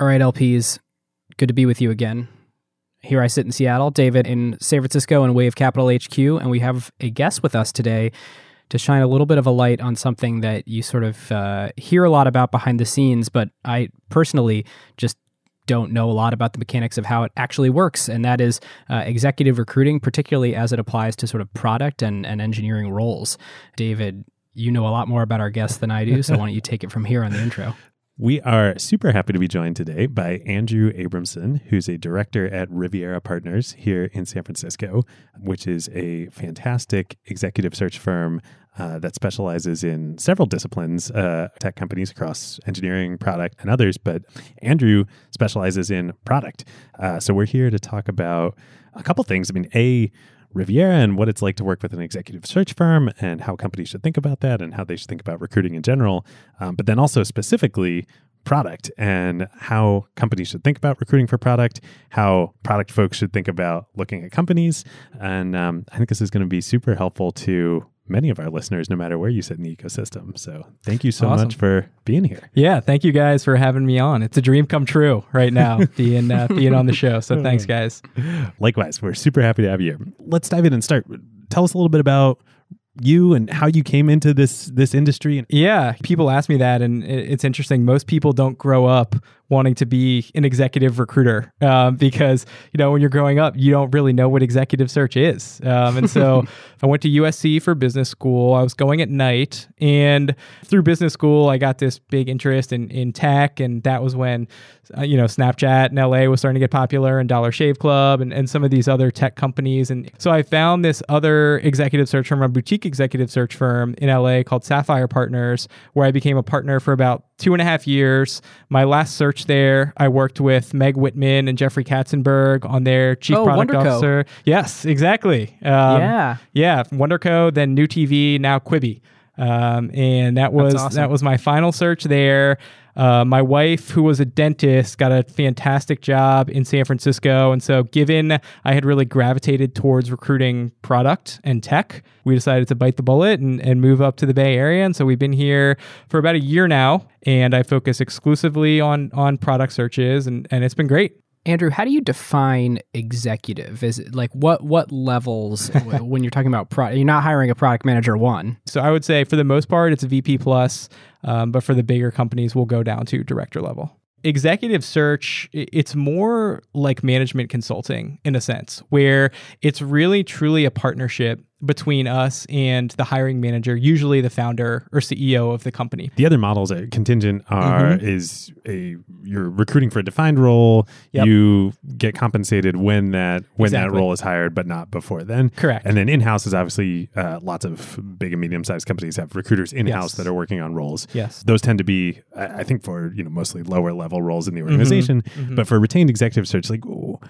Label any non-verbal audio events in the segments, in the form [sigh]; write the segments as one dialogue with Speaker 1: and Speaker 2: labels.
Speaker 1: All right, LPs, good to be with you again. Here I sit in Seattle, David in San Francisco and Wave Capital HQ, and we have a guest with us today to shine a little bit of a light on something that you sort of uh, hear a lot about behind the scenes, but I personally just don't know a lot about the mechanics of how it actually works, and that is uh, executive recruiting, particularly as it applies to sort of product and, and engineering roles. David, you know a lot more about our guests than I do, so why don't you take it from here on the intro? [laughs]
Speaker 2: We are super happy to be joined today by Andrew Abramson, who's a director at Riviera Partners here in San Francisco, which is a fantastic executive search firm uh, that specializes in several disciplines, uh, tech companies across engineering, product, and others. But Andrew specializes in product. Uh, so we're here to talk about a couple things. I mean, A, Riviera and what it's like to work with an executive search firm and how companies should think about that and how they should think about recruiting in general. Um, but then also specifically product and how companies should think about recruiting for product, how product folks should think about looking at companies. And um, I think this is going to be super helpful to many of our listeners, no matter where you sit in the ecosystem. So thank you so awesome. much for being here.
Speaker 3: Yeah, thank you guys for having me on. It's a dream come true right now [laughs] being uh, being on the show. So thanks, guys.
Speaker 2: Likewise, we're super happy to have you. Let's dive in and start. Tell us a little bit about you and how you came into this this industry.
Speaker 3: Yeah, people ask me that, and it's interesting. Most people don't grow up wanting to be an executive recruiter um, because you know when you're growing up you don't really know what executive search is. Um, and so [laughs] i went to usc for business school. I was going at night and through business school i got this big interest in, in tech and that was when uh, you know snapchat in la was starting to get popular and dollar shave club and, and some of these other tech companies. And so i found this other executive search firm a boutique executive search firm in la called sapphire partners where i became a partner for about two and a half years my last search there. I worked with Meg Whitman and Jeffrey Katzenberg on their chief oh, product Wonderco. officer. Yes, exactly.
Speaker 1: Um, yeah,
Speaker 3: yeah. Wonderco, then New TV, now Quibi. Um, and that was awesome. that was my final search there. Uh, my wife, who was a dentist, got a fantastic job in San Francisco. And so, given I had really gravitated towards recruiting product and tech, we decided to bite the bullet and, and move up to the Bay Area. And so, we've been here for about a year now, and I focus exclusively on, on product searches, and, and it's been great.
Speaker 1: Andrew, how do you define executive? Is it like what what levels [laughs] when you're talking about product? You're not hiring a product manager one.
Speaker 3: So I would say for the most part, it's a VP plus, um, but for the bigger companies, we'll go down to director level executive search it's more like management consulting in a sense where it's really truly a partnership between us and the hiring manager, usually the founder or CEO of the company.
Speaker 2: The other models at contingent are mm-hmm. is a you're recruiting for a defined role. Yep. You get compensated when that when exactly. that role is hired, but not before then.
Speaker 3: Correct.
Speaker 2: And then in house is obviously uh, lots of big and medium sized companies have recruiters in house yes. that are working on roles.
Speaker 3: Yes.
Speaker 2: Those tend to be, I think, for you know mostly lower level roles in the mm-hmm. organization. Mm-hmm. But for retained executive search, like. Ooh,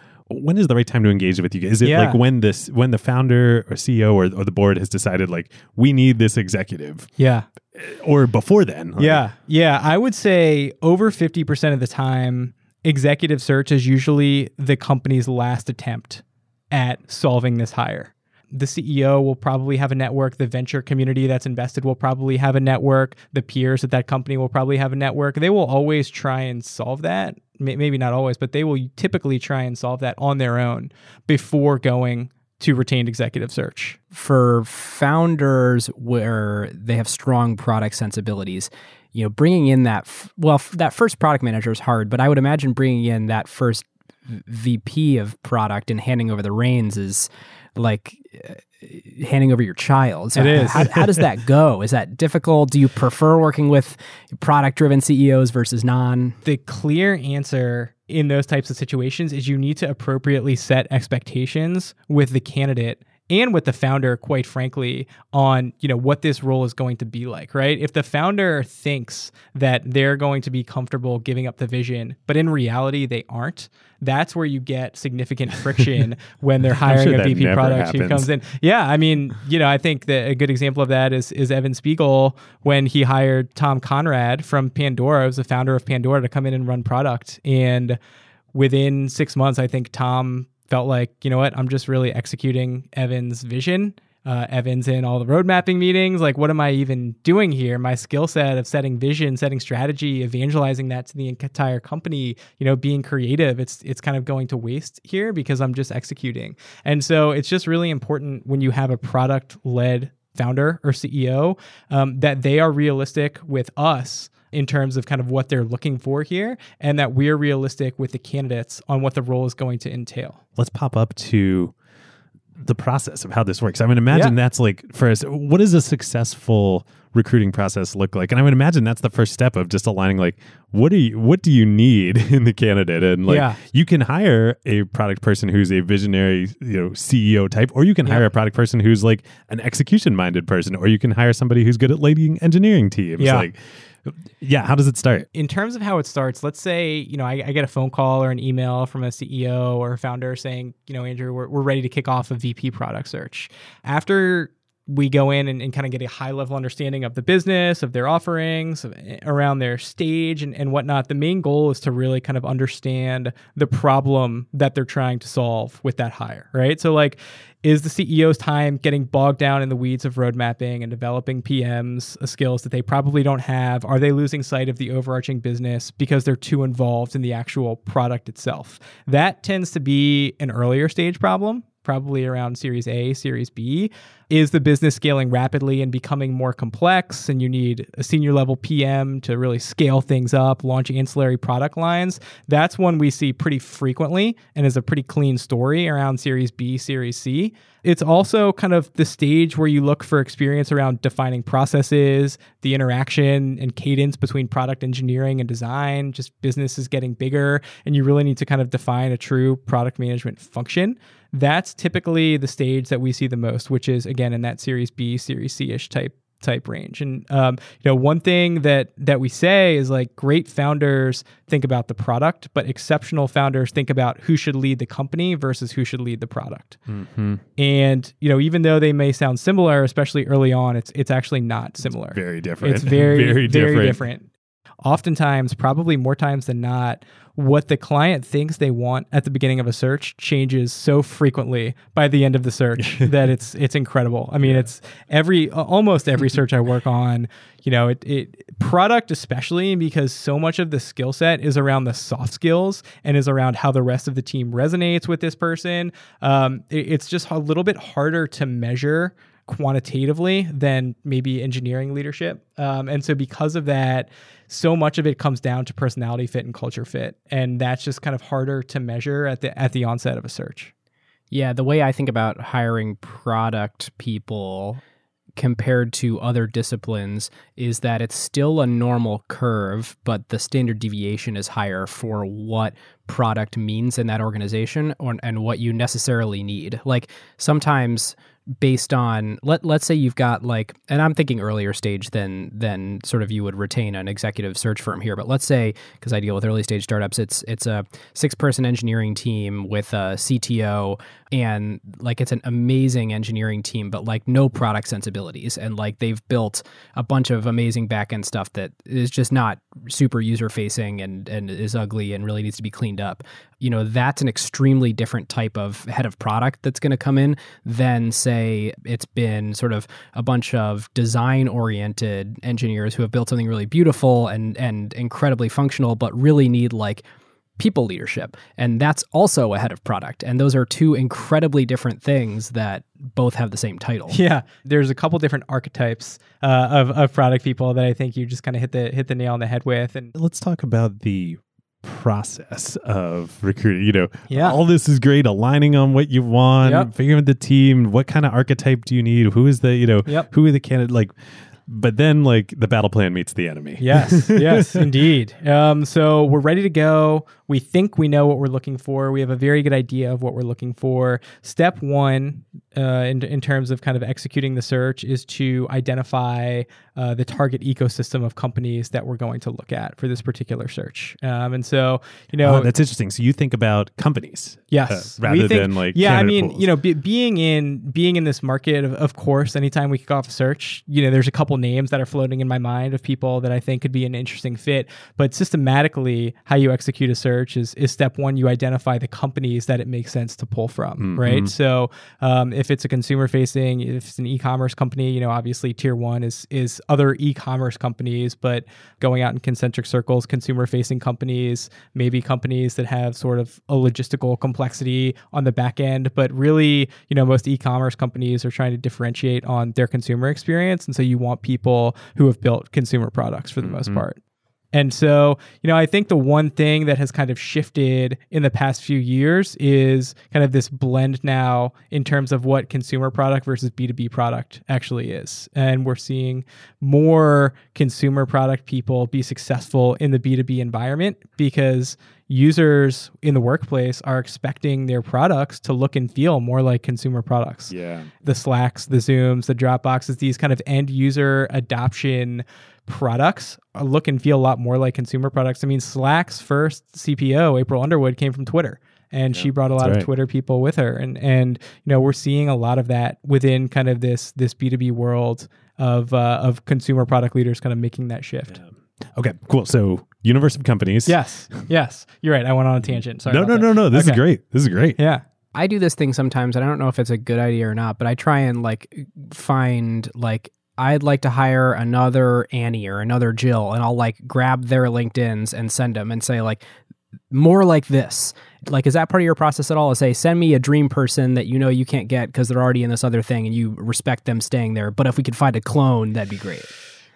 Speaker 2: when is the right time to engage with you guys? Is it yeah. like when this when the founder or CEO or, or the board has decided like we need this executive?
Speaker 3: Yeah.
Speaker 2: Uh, or before then?
Speaker 3: Like, yeah. Yeah. I would say over 50% of the time, executive search is usually the company's last attempt at solving this hire the CEO will probably have a network. The venture community that's invested will probably have a network. The peers at that company will probably have a network. They will always try and solve that. Maybe not always, but they will typically try and solve that on their own before going to retained executive search.
Speaker 1: For founders where they have strong product sensibilities, you know, bringing in that, f- well, f- that first product manager is hard, but I would imagine bringing in that first VP of product and handing over the reins is like uh, handing over your child.
Speaker 3: So it is.
Speaker 1: how, how, does that go? Is that difficult? Do you prefer working with product driven CEOs versus non?
Speaker 3: The clear answer in those types of situations is you need to appropriately set expectations with the candidate and with the founder quite frankly on you know what this role is going to be like right if the founder thinks that they're going to be comfortable giving up the vision but in reality they aren't that's where you get significant friction [laughs] when they're hiring
Speaker 2: sure
Speaker 3: a VP product
Speaker 2: happens.
Speaker 3: who comes in. Yeah, I mean, you know, I think that a good example of that is is Evan Spiegel when he hired Tom Conrad from Pandora, was the founder of Pandora, to come in and run product. And within six months, I think Tom felt like, you know what, I'm just really executing Evan's vision. uh, Evan's in all the road mapping meetings. Like, what am I even doing here? My skill set of setting vision, setting strategy, evangelizing that to the entire company, you know, being creative, it's it's kind of going to waste here because I'm just executing. And so it's just really important when you have a product led founder or CEO um, that they are realistic with us in terms of kind of what they're looking for here and that we're realistic with the candidates on what the role is going to entail.
Speaker 2: Let's pop up to the process of how this works. I would imagine
Speaker 3: Yeah.
Speaker 2: that's like first, what does a successful recruiting process look like? And I would imagine that's the first step of just aligning like what do you what do you need [laughs] in the candidate? And like
Speaker 3: Yeah.
Speaker 2: you can hire a product person who's a visionary, you know, CEO type, or you can hire a product person who's like an execution minded person, or you can hire somebody who's good at leading engineering teams.
Speaker 3: Yeah.
Speaker 2: Like yeah, how does it start?
Speaker 3: in terms of how it starts, let's say, you know, I, I get a phone call or an email from a CEO or a founder saying, you know, Andrew, we're, we're ready to kick off a VP product search. After we go in and, and kind of get a high level understanding of the business, of their offerings, of- eh, around their stage and, and whatnot, the main goal is to really kind of understand the problem that they're trying to solve with that hire, right? So, like, is the CEO's time getting bogged down in the weeds of road mapping and developing PMs, uh, skills that they probably don't have? Are they losing sight of the overarching business because they're too involved in the actual product itself? That tends to be an earlier stage problem. Probably around Series A, Series B. Is the business scaling rapidly and becoming more complex, and you need a senior level PM to really scale things up, launch ancillary product lines? That's one we see pretty frequently and is a pretty clean story around Series B, Series C. It's also kind of the stage where you look for experience around defining processes, the interaction and cadence between product engineering and design. Just business is getting bigger, and you really need to kind of define a true product management function. That's typically the stage that we see the most, which is again in that Series B, Series C ish type type range. And um, you know, one thing that that we say is like great founders think about the product, but exceptional founders think about who should lead the company versus who should lead the product.
Speaker 2: Mm-hmm.
Speaker 3: And you know, even though they may sound similar, especially early on, it's it's actually not similar.
Speaker 2: Very different.
Speaker 3: It's very [laughs]
Speaker 2: very different.
Speaker 3: very different. Oftentimes, probably more times than not, what the client thinks they want at the beginning of a search changes so frequently by the end of the search [laughs] that it's it's incredible. I mean, it's every almost every [laughs] search I work on, you know, it, it product especially because so much of the skill set is around the soft skills and is around how the rest of the team resonates with this person. Um, it- it's just a little bit harder to measure quantitatively than maybe engineering leadership. Um, and so, because of that, so much of it comes down to personality fit and culture fit, and that's just kind of harder to measure at the at the onset of a search.
Speaker 1: Yeah, the way I think about hiring product people compared to other disciplines is that it's still a normal curve, but the standard deviation is higher for what product means in that organization or, and what you necessarily need. Like sometimes based on let let's say you've got like and I'm thinking earlier stage than than sort of you would retain an executive search firm here but let's say because I deal with early stage startups it's it's a six person engineering team with a CTO and like it's an amazing engineering team but like no product sensibilities and like they've built a bunch of amazing backend stuff that is just not super user facing and and is ugly and really needs to be cleaned up. You know that's an extremely different type of head of product that's going to come in than say it's been sort of a bunch of design oriented engineers who have built something really beautiful and and incredibly functional but really need like people leadership. And that's also a head of product. And those are two incredibly different things that both have the same title.
Speaker 3: Yeah, there's a couple different archetypes uh, of of product people that I think you just kind of hit the hit the nail on the head with, and
Speaker 2: let's talk about the process of recruiting. You know,
Speaker 3: Yeah.
Speaker 2: all this is great, aligning on what you want,
Speaker 3: Yep.
Speaker 2: figuring out the team, what kind of archetype do you need, who is the, you know,
Speaker 3: Yep.
Speaker 2: who are the candidate, like, but then like the battle plan meets the enemy. [laughs]
Speaker 3: Yes, [laughs] yes, indeed. Um, so we're ready to go. We think we know what we're looking for. We have a very good idea of what we're looking for. Step one, uh, in, in terms of kind of executing the search, is to identify uh, the target ecosystem of companies that we're going to look at for this particular search. Um, and so, you know,
Speaker 2: Oh, that's interesting. So you think about companies,
Speaker 3: Yes,
Speaker 2: uh, rather
Speaker 3: think-
Speaker 2: than like
Speaker 3: yeah. I mean,
Speaker 2: pools.
Speaker 3: you know, be, being in being in this market, of, of course, anytime we kick off a search, you know, there's a couple names that are floating in my mind of people that I think could be an interesting fit. But systematically, how you execute a search is is step one. You identify the companies that it makes sense to pull from,
Speaker 2: Mm-hmm.
Speaker 3: right? So um, if it's a consumer facing, if it's an e-commerce company, you know, obviously tier one is is other e-commerce companies, but going out in concentric circles, consumer facing companies, maybe companies that have sort of a logistical complexity on the back end, but really, you know, most e-commerce companies are trying to differentiate on their consumer experience, and so you want people who have built consumer products for the most mm-hmm. part. And so, you know, I think the one thing that has kind of shifted in the past few years is kind of this blend now in terms of what consumer product versus B2B product actually is. And we're seeing more consumer product people be successful in the B2B environment because users in the workplace are expecting their products to look and feel more like consumer products
Speaker 2: Yeah.
Speaker 3: the Slacks, the Zooms, the Dropboxes, these kind of end user adoption products uh, look and feel a lot more like consumer products. I mean, Slack's first CPO, April Underwood, came from Twitter. And she brought a lot
Speaker 2: that's
Speaker 3: of
Speaker 2: right.
Speaker 3: Twitter people with her. And and you know, we're seeing a lot of that within kind of this this B2B world of uh, of consumer product leaders kind of making that shift.
Speaker 2: Okay, cool. So, universe of companies.
Speaker 3: Yes. Yes. You're right. I went on a tangent. Sorry.
Speaker 2: No,
Speaker 3: about
Speaker 2: no,
Speaker 3: that.
Speaker 2: no, no. This is great. This is great.
Speaker 3: Yeah.
Speaker 1: I do this thing sometimes, and I don't know if it's a good idea or not, but I try and like find like I'd like to hire another Annie or another Jill, and I'll like grab their LinkedIn's and send them and say like more like this. Like, is that part of your process at all? To say, send me a dream person that you know you can't get because they're already in this other thing, and you respect them staying there. But if we could find a clone, that'd be great.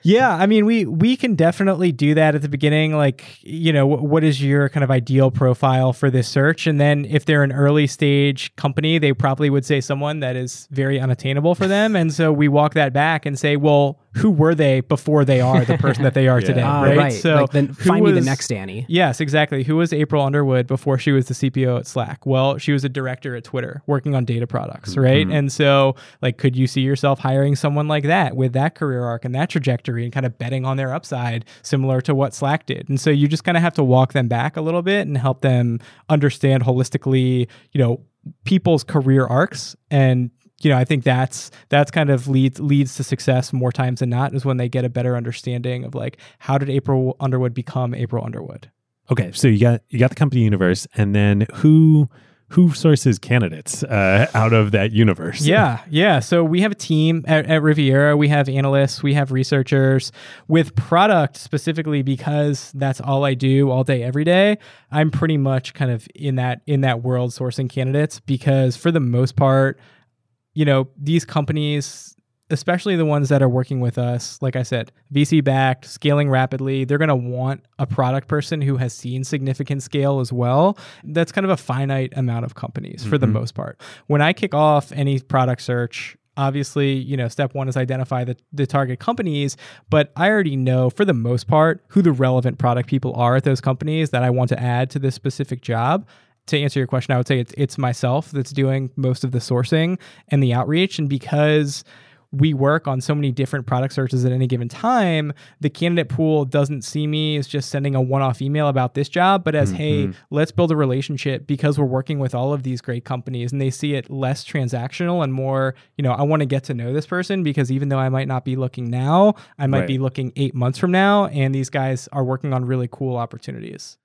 Speaker 3: Yeah, I mean, we we can definitely do that at the beginning. Like, you know, wh- what is your kind of ideal profile for this search? And then if they're an early stage company, they probably would say someone that is very unattainable for them. And so we walk that back and say, well, who were they before they are the person that they are [laughs]
Speaker 2: Yeah.
Speaker 3: today?
Speaker 1: Ah,
Speaker 3: right?
Speaker 1: right.
Speaker 3: So
Speaker 1: like, then
Speaker 3: who
Speaker 1: find me the next Annie.
Speaker 3: Yes, exactly. Who was April Underwood before she was the CPO at Slack? Well, she was a director at Twitter working on data products, right? And so, like, could you see yourself hiring someone like that with that career arc and that trajectory and kind of betting on their upside, similar to what Slack did? And so, you just kind of have to walk them back a little bit and help them understand holistically, you know, people's career arcs and you know, I think that's that's kind of leads leads to success more times than not is when they get a better understanding of like how did April Underwood become April Underwood.
Speaker 2: Okay, so you got you got the company universe, and then who who sources candidates uh, out of that universe?
Speaker 3: Yeah, [laughs] yeah. So we have a team at, at Riviera. We have analysts, we have researchers with product specifically because that's all I do all day, every day. I'm pretty much kind of in that in that world sourcing candidates because for the most part, you know, these companies especially the ones that are working with us, like I said, VC backed, scaling rapidly, they're going to want a product person who has seen significant scale as well. That's kind of a finite amount of companies for the mm-hmm. most part. When I kick off any product search, obviously, you know, step one is identify the, the target companies, but I already know for the most part who the relevant product people are at those companies that I want to add to this specific job to answer your question, I would say it's it's myself that's doing most of the sourcing and the outreach. And because we work on so many different product searches at any given time, the candidate pool doesn't see me as just sending a one-off email about this job, but as, hey, mm-hmm. let's build a relationship because we're working with all of these great companies and they see it less transactional and more, you know, I want to get to know this person because even though I might not be looking now, I might
Speaker 2: Right.
Speaker 3: be looking eight months from now, and these guys are working on really cool opportunities.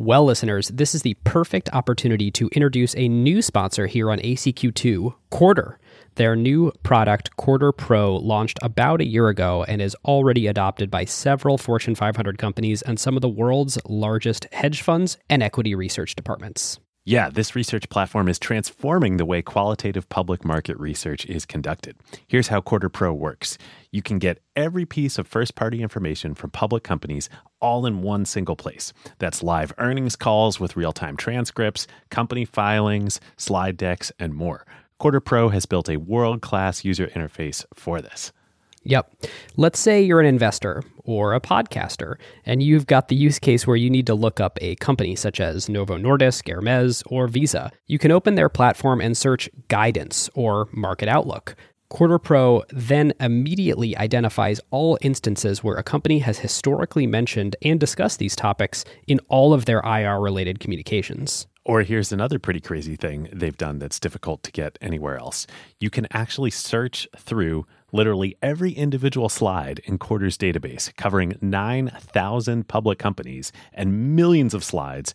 Speaker 4: Well, listeners, this is the perfect opportunity to introduce a new sponsor here on ACQ2, Quartr. Their new product, Quartr Pro, launched about a year ago and is already adopted by several Fortune 500 companies and some of the world's largest hedge funds and equity research departments.
Speaker 5: Yeah, this research platform is transforming the way qualitative public market research is conducted. Here's how Quartr Pro works you can get every piece of first party information from public companies all in one single place. That's live earnings calls with real time transcripts, company filings, slide decks, and more. Quartr Pro has built a world class user interface for this.
Speaker 4: Yep. Let's say you're an investor or a podcaster, and you've got the use case where you need to look up a company such as Novo Nordisk, Hermes, or Visa. You can open their platform and search guidance or market outlook. Quartr Pro then immediately identifies all instances where a company has historically mentioned and discussed these topics in all of their IR related communications.
Speaker 5: Or here's another pretty crazy thing they've done that's difficult to get anywhere else. You can actually search through literally every individual slide in Quartr's database, covering 9,000 public companies and millions of slides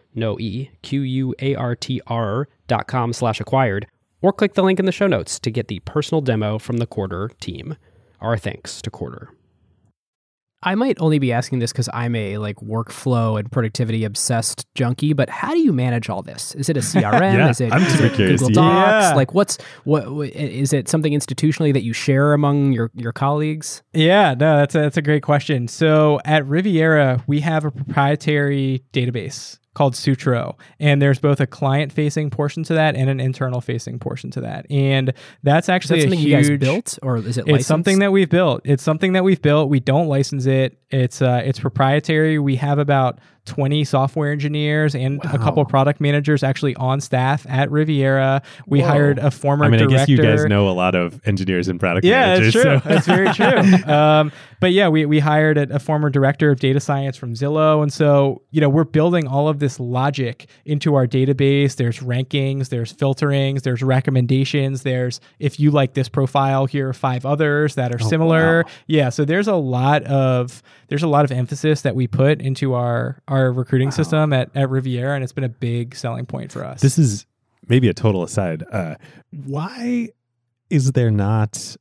Speaker 4: no E, Q U A R T R dot com slash acquired, or click the link in the show notes to get the personal demo from the Quartr team. Our thanks to Quartr.
Speaker 1: I might only be asking this because I'm a like workflow and productivity obsessed junkie, but how do you manage all this? Is it a [laughs] CRM?
Speaker 2: Yeah,
Speaker 1: is it,
Speaker 2: I'm
Speaker 1: is it
Speaker 2: curious.
Speaker 1: Google Docs?
Speaker 3: Yeah.
Speaker 1: Like what's what what- is it something institutionally that you share among your your colleagues?
Speaker 3: Yeah, no, that's a, that's a great question. So at Riviera, we have a proprietary database called Sutro, and there's both a client-facing portion to that and an internal-facing portion to that. And that's actually
Speaker 1: that something
Speaker 3: a
Speaker 1: you guys
Speaker 3: huge,
Speaker 1: built or is it
Speaker 3: It's something that we've built. It's something that we've built. We don't license it. It's uh, it's proprietary. We have about 20 software engineers and a couple product managers actually on staff at Riviera. We
Speaker 1: Whoa.
Speaker 3: hired a former
Speaker 2: I mean,
Speaker 3: director.
Speaker 2: I guess you guys know a lot of engineers and product
Speaker 3: Yeah,
Speaker 2: managers.
Speaker 3: it's true.
Speaker 2: so-
Speaker 3: That's very [laughs] true. Um, but yeah, we, we hired a, a former director of data science from Zillow. And so, you know, we're building all of this logic into our database. There's rankings, there's filterings, there's recommendations. There's, if you like this profile, here are five others that are similar. Yeah. So there's a lot of, there's a lot of emphasis that we put into our, our recruiting system at, at Riviera. And it's been a big selling point for us.
Speaker 2: This is maybe a total aside. Uh, why is there not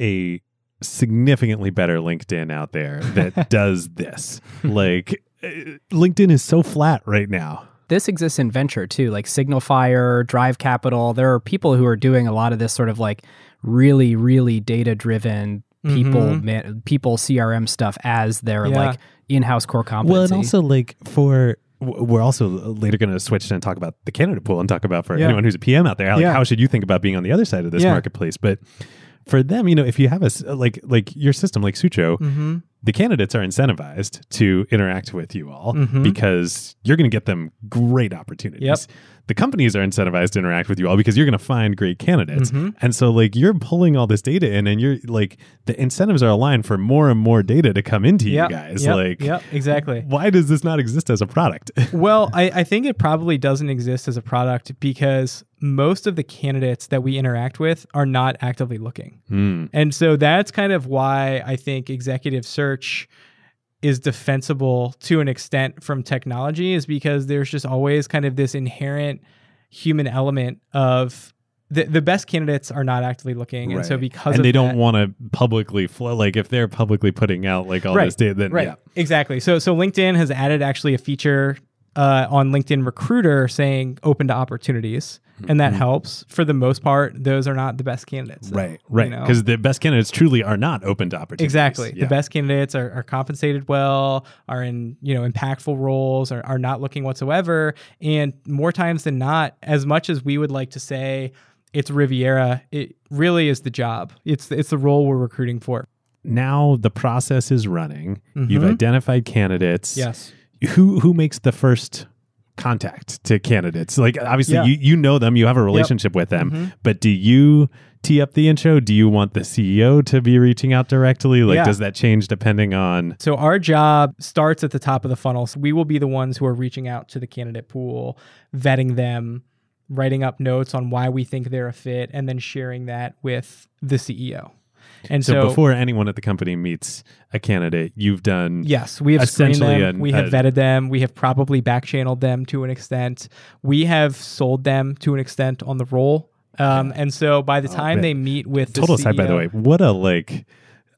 Speaker 2: a significantly better LinkedIn out there that [laughs] does this? Like, uh, LinkedIn is so flat right now.
Speaker 1: this exists in venture too, like Signal Fire, Drive Capital. There are people who are doing a lot of this sort of like really, really data driven people
Speaker 3: Mhm.
Speaker 1: man, people CRM stuff as their
Speaker 3: Yeah.
Speaker 1: like in house core competency.
Speaker 2: Well, and also like for we're also later going to switch and talk about the Canada pool and talk about for
Speaker 3: Yeah.
Speaker 2: anyone who's a PM out there, like
Speaker 3: Yeah.
Speaker 2: how should you think about being on the other side of this marketplace? But for them, you know, if you have a like like your system like Sutro,
Speaker 3: mm-hmm.
Speaker 2: the candidates are incentivized to interact with you all
Speaker 3: Mhm.
Speaker 2: because you're going to get them great opportunities.
Speaker 3: Yep.
Speaker 2: The companies are incentivized to interact with you all because you're going to find great candidates.
Speaker 3: Mhm.
Speaker 2: And so like you're pulling all this data in and you're like the incentives are aligned for more and more data to come into
Speaker 3: Yep.
Speaker 2: you guys.
Speaker 3: Yep.
Speaker 2: Like
Speaker 3: yep, exactly.
Speaker 2: why does this not exist as a product? [laughs]
Speaker 3: well, I, I think it probably doesn't exist as a product because most of the candidates that we interact with are not actively looking.
Speaker 2: Hmm.
Speaker 3: And so that's kind of why I think executive search is defensible to an extent from technology is because there's just always kind of this inherent human element of the, the best candidates are not actively looking. And so because
Speaker 2: and they don't want to publicly flow like if they're publicly putting out like all
Speaker 3: Right,
Speaker 2: this data then
Speaker 3: right.
Speaker 2: yeah.
Speaker 3: exactly. So so linkedin has added actually a feature uh, on linkedin recruiter saying open to opportunities and that helps for the most part those are not the best candidates though,
Speaker 2: Right, right.
Speaker 3: you know?
Speaker 2: Because the best candidates truly are not open to opportunities.
Speaker 3: Exactly.
Speaker 2: Yeah.
Speaker 3: The best candidates are, are compensated well, are in, you know, impactful roles, are, are not looking whatsoever. And more times than not, as much as we would like to say it's Riviera, it really is the job. It's it's the role we're recruiting for.
Speaker 2: Now the process is running. You've
Speaker 3: Mhm.
Speaker 2: identified candidates.
Speaker 3: Yes.
Speaker 2: Who who makes the first contact to candidates? Like obviously
Speaker 3: Yeah.
Speaker 2: you, you know them, you have a relationship with them,
Speaker 3: Mhm.
Speaker 2: but do you tee up the intro? Do you want the CEO to be reaching out directly? Like
Speaker 3: Yeah.
Speaker 2: does that change depending on
Speaker 3: So our job starts at the top of the funnel. So we will be the ones who are reaching out to the candidate pool, vetting them, writing up notes on why we think they're a fit, and then sharing that with the CEO. And
Speaker 2: so,
Speaker 3: so,
Speaker 2: before anyone at the company meets a candidate, you've done
Speaker 3: Yes, we have
Speaker 2: Essentially
Speaker 3: them.
Speaker 2: an-
Speaker 3: we have
Speaker 2: a-
Speaker 3: vetted them. We have probably back channeled them to an extent. We have sold them to an extent on the role. Um, and so by the time
Speaker 2: man.
Speaker 3: they meet with the
Speaker 2: total side by the way what a like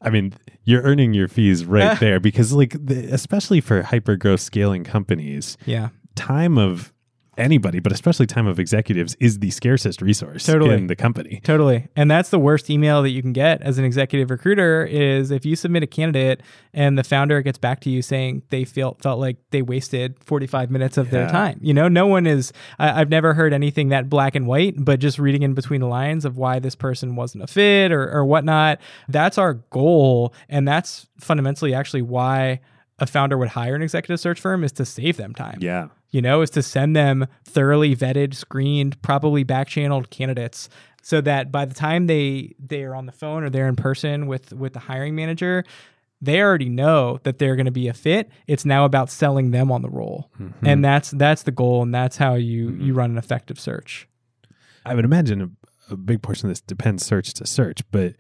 Speaker 2: I mean, you're earning your fees right [laughs] there because, like, the, especially for hyper growth scaling companies,
Speaker 3: Yeah.
Speaker 2: time of anybody, but especially time of executives, is the scarcest resource
Speaker 3: Totally.
Speaker 2: in the company.
Speaker 3: Totally. And that's the worst email that you can get as an executive recruiter is if you submit a candidate and the founder gets back to you saying they felt felt like they wasted 45 minutes of their time. You know, no one is I, I've never heard anything that black and white, but just reading in between the lines of why this person wasn't a fit or, or whatnot. That's our goal. And that's fundamentally actually why a founder would hire an executive search firm is to save them time
Speaker 2: Yeah.
Speaker 3: You know, is to send them thoroughly vetted, screened, probably back channeled candidates so that by the time they they are on the phone or they're in person with with the hiring manager, they already know that they're going to be a fit. It's now about selling them on the role. And that's that's the goal and that's how you you run an effective search.
Speaker 2: I would imagine a, a big portion of this depends search to search, but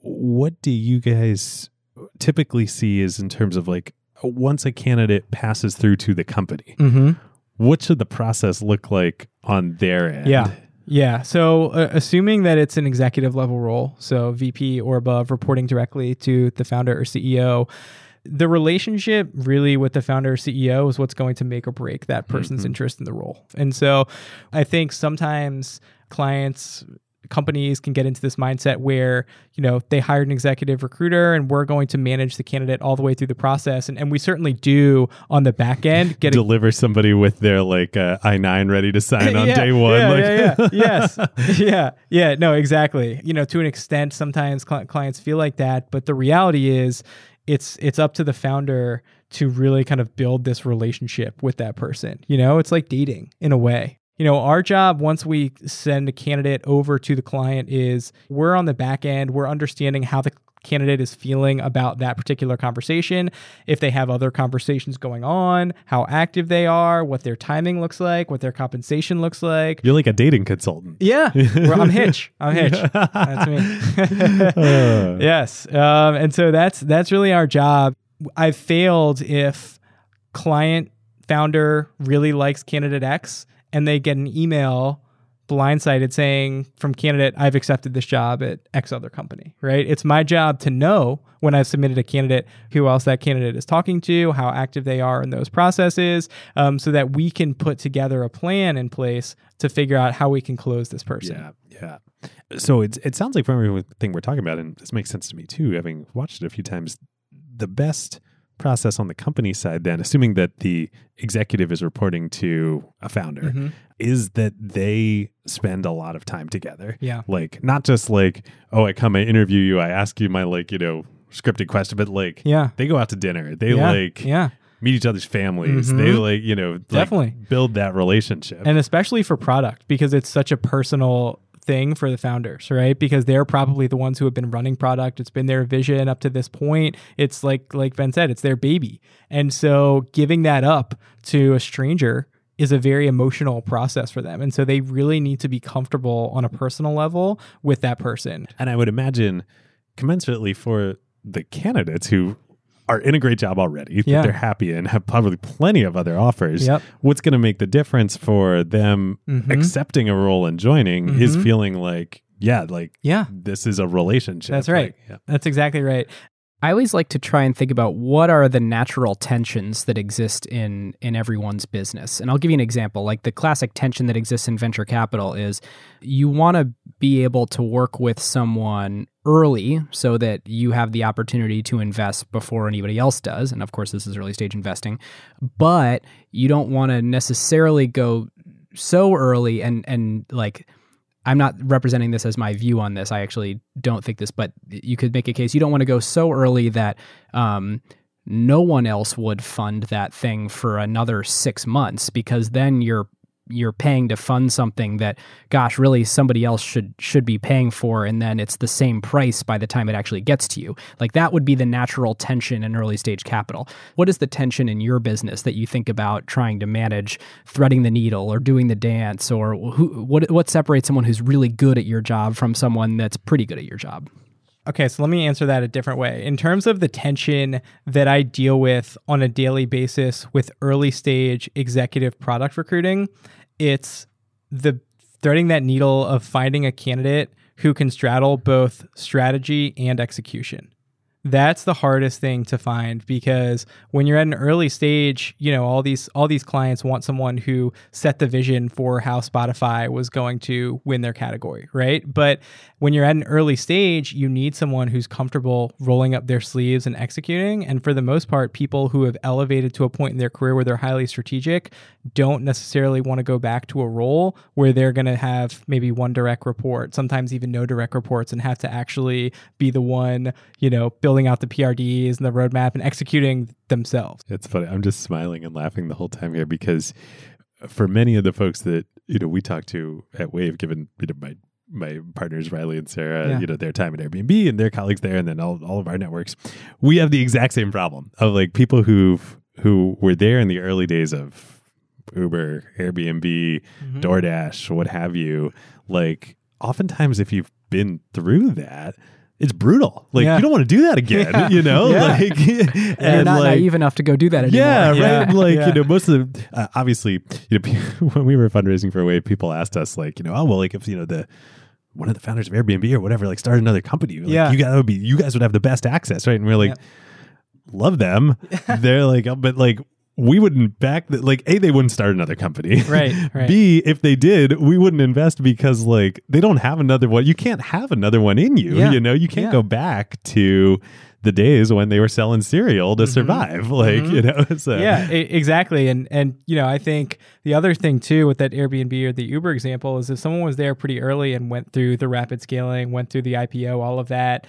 Speaker 2: what do you guys typically see is in terms of like once a candidate passes through to the company,
Speaker 3: Mhm.
Speaker 2: What should the process look like on their end?
Speaker 3: Yeah. Yeah. So, uh, assuming that it's an executive level role, so VP or above, reporting directly to the founder or CEO, the relationship really with the founder or CEO is what's going to make or break that person's interest in the role. And so, I think sometimes clients, companies can get into this mindset where you know they hired an executive recruiter and we're going to manage the candidate all the way through the process and, and we certainly do on the back end get a
Speaker 2: Deliver somebody with their like uh, I nine ready to sign on [laughs]
Speaker 3: Yeah,
Speaker 2: day one.
Speaker 3: Yeah,
Speaker 2: like,
Speaker 3: yeah, yeah. [laughs] yes. Yeah. Yeah. No, exactly. You know, to an extent, sometimes cli- clients feel like that, but the reality is it's it's up to the founder to really kind of build this relationship with that person. You know, it's like dating in a way. You know, our job once we send a candidate over to the client is we're on the back end, we're understanding how the candidate is feeling about that particular conversation, if they have other conversations going on, how active they are, what their timing looks like, what their compensation looks like.
Speaker 2: You're like a dating consultant.
Speaker 3: Yeah, I'm Hitch. I'm Hitch. [laughs] That's me. [laughs] yes, um, and so that's that's really our job. I've failed if client founder really likes candidate X and they get an email blindsided saying from candidate I've accepted this job at X other company, right? It's my job to know when I've submitted a candidate who else that candidate is talking to, how active they are in those processes, um, so that we can put together a plan in place to figure out how we can close this person.
Speaker 2: Yeah, yeah. So it's it sounds like from everything we're talking about, and this makes sense to me too, having watched it a few times. The best process on the company side, then, assuming that the executive is reporting to a founder,
Speaker 3: Mhm.
Speaker 2: is that they spend a lot of time together.
Speaker 3: Yeah.
Speaker 2: Like not just like, oh, I come, I interview you, I ask you my like, you know, scripted question, but like
Speaker 3: Yeah.
Speaker 2: they go out to dinner. They
Speaker 3: yeah.
Speaker 2: like
Speaker 3: yeah.
Speaker 2: meet each other's families.
Speaker 3: Mhm.
Speaker 2: They like, you know, like,
Speaker 3: Definitely.
Speaker 2: build that relationship.
Speaker 3: and especially for product because it's such a personal thing for the founders right? Because they're probably the ones who have been running product. It's been their vision up to this point. It's like like ben said it's their baby. And so giving that up to a stranger is a very emotional process for them. And so they really need to be comfortable on a personal level with that person.
Speaker 2: And I would imagine commensurately for the candidates who are in a great job already,
Speaker 3: Yeah.
Speaker 2: they're happy and have probably plenty of other offers.
Speaker 3: Yep.
Speaker 2: What's going to make the difference for them
Speaker 3: Mhm.
Speaker 2: accepting a role and joining is
Speaker 3: Mhm.
Speaker 2: feeling like, yeah, like
Speaker 3: yeah
Speaker 2: this is a relationship.
Speaker 3: That's right.
Speaker 2: Like, yeah.
Speaker 3: that's exactly right
Speaker 1: I always like to try and think about what are the natural tensions that exist in in everyone's business. And I'll give you an example. Like the classic tension that exists in venture capital is you want to be able to work with someone early so that you have the opportunity to invest before anybody else does. And of course this is early stage investing. But you don't want to necessarily go so early and and like I'm not representing this as my view on this. I actually don't think this, but you could make a case. You don't want to go so early that um, no one else would fund that thing for another six months because then you're you're paying to fund something that gosh really somebody else should should be paying for and then it's the same price by the time it actually gets to you. Like that would be the natural tension in early stage capital. What is the tension in your business that you think about trying to manage threading the needle or doing the dance or who what what separates someone who's really good at your job from someone that's pretty good at your job?
Speaker 3: Okay, so let me answer that a different way. In terms of the tension that I deal with on a daily basis with early stage executive product recruiting, it's the threading that needle of finding a candidate who can straddle both strategy and execution. That's the hardest thing to find because when you're at an early stage you know all these all these clients want someone who set the vision for how spotify was going to win their category right? But when you're at an early stage you need someone who's comfortable rolling up their sleeves and executing. And for the most part people who have elevated to a point in their career where they're highly strategic don't necessarily want to go back to a role where they're going to have maybe one direct report sometimes even no direct reports and have to actually be the one you know building out the PRDs and the roadmap and executing themselves.
Speaker 2: It's funny. I'm just smiling and laughing the whole time here because for many of the folks that you know we talk to at Wave, given you know my my partners Riley and Sarah, yeah. you know, their time at Airbnb and their colleagues there, and then all, all of our networks, we have the exact same problem of like people who've who were there in the early days of Uber, Airbnb, mm-hmm. DoorDash, what have you. Like, oftentimes, if you've been through that, it's brutal. Like yeah. you don't want to do that again, [laughs] yeah. you know?
Speaker 1: Yeah. Like [laughs] you're not like, naive enough to go do that anymore.
Speaker 2: Yeah, right. Like, you know, most of the uh, obviously, you know, [laughs] when we were fundraising for a Wave, people asked us like, you know, oh well, like if you know the one of the founders of Airbnb or whatever, like start another company. Like, yeah. you guys would be you guys would have the best access, right? And we're like, love them. They're like, oh, but like we wouldn't back that like a they wouldn't start another company [laughs]
Speaker 3: right, [laughs] right
Speaker 2: b if they did we wouldn't invest because like they don't have another one you can't have another one in you yeah. you know you can't yeah. go back to the days when they were selling cereal to mm-hmm. survive [laughs] like mm-hmm. you know
Speaker 3: so. yeah exactly and and you know i think the other thing too with that airbnb or the uber example is if someone was there pretty early and went through the rapid scaling went through the ipo all of that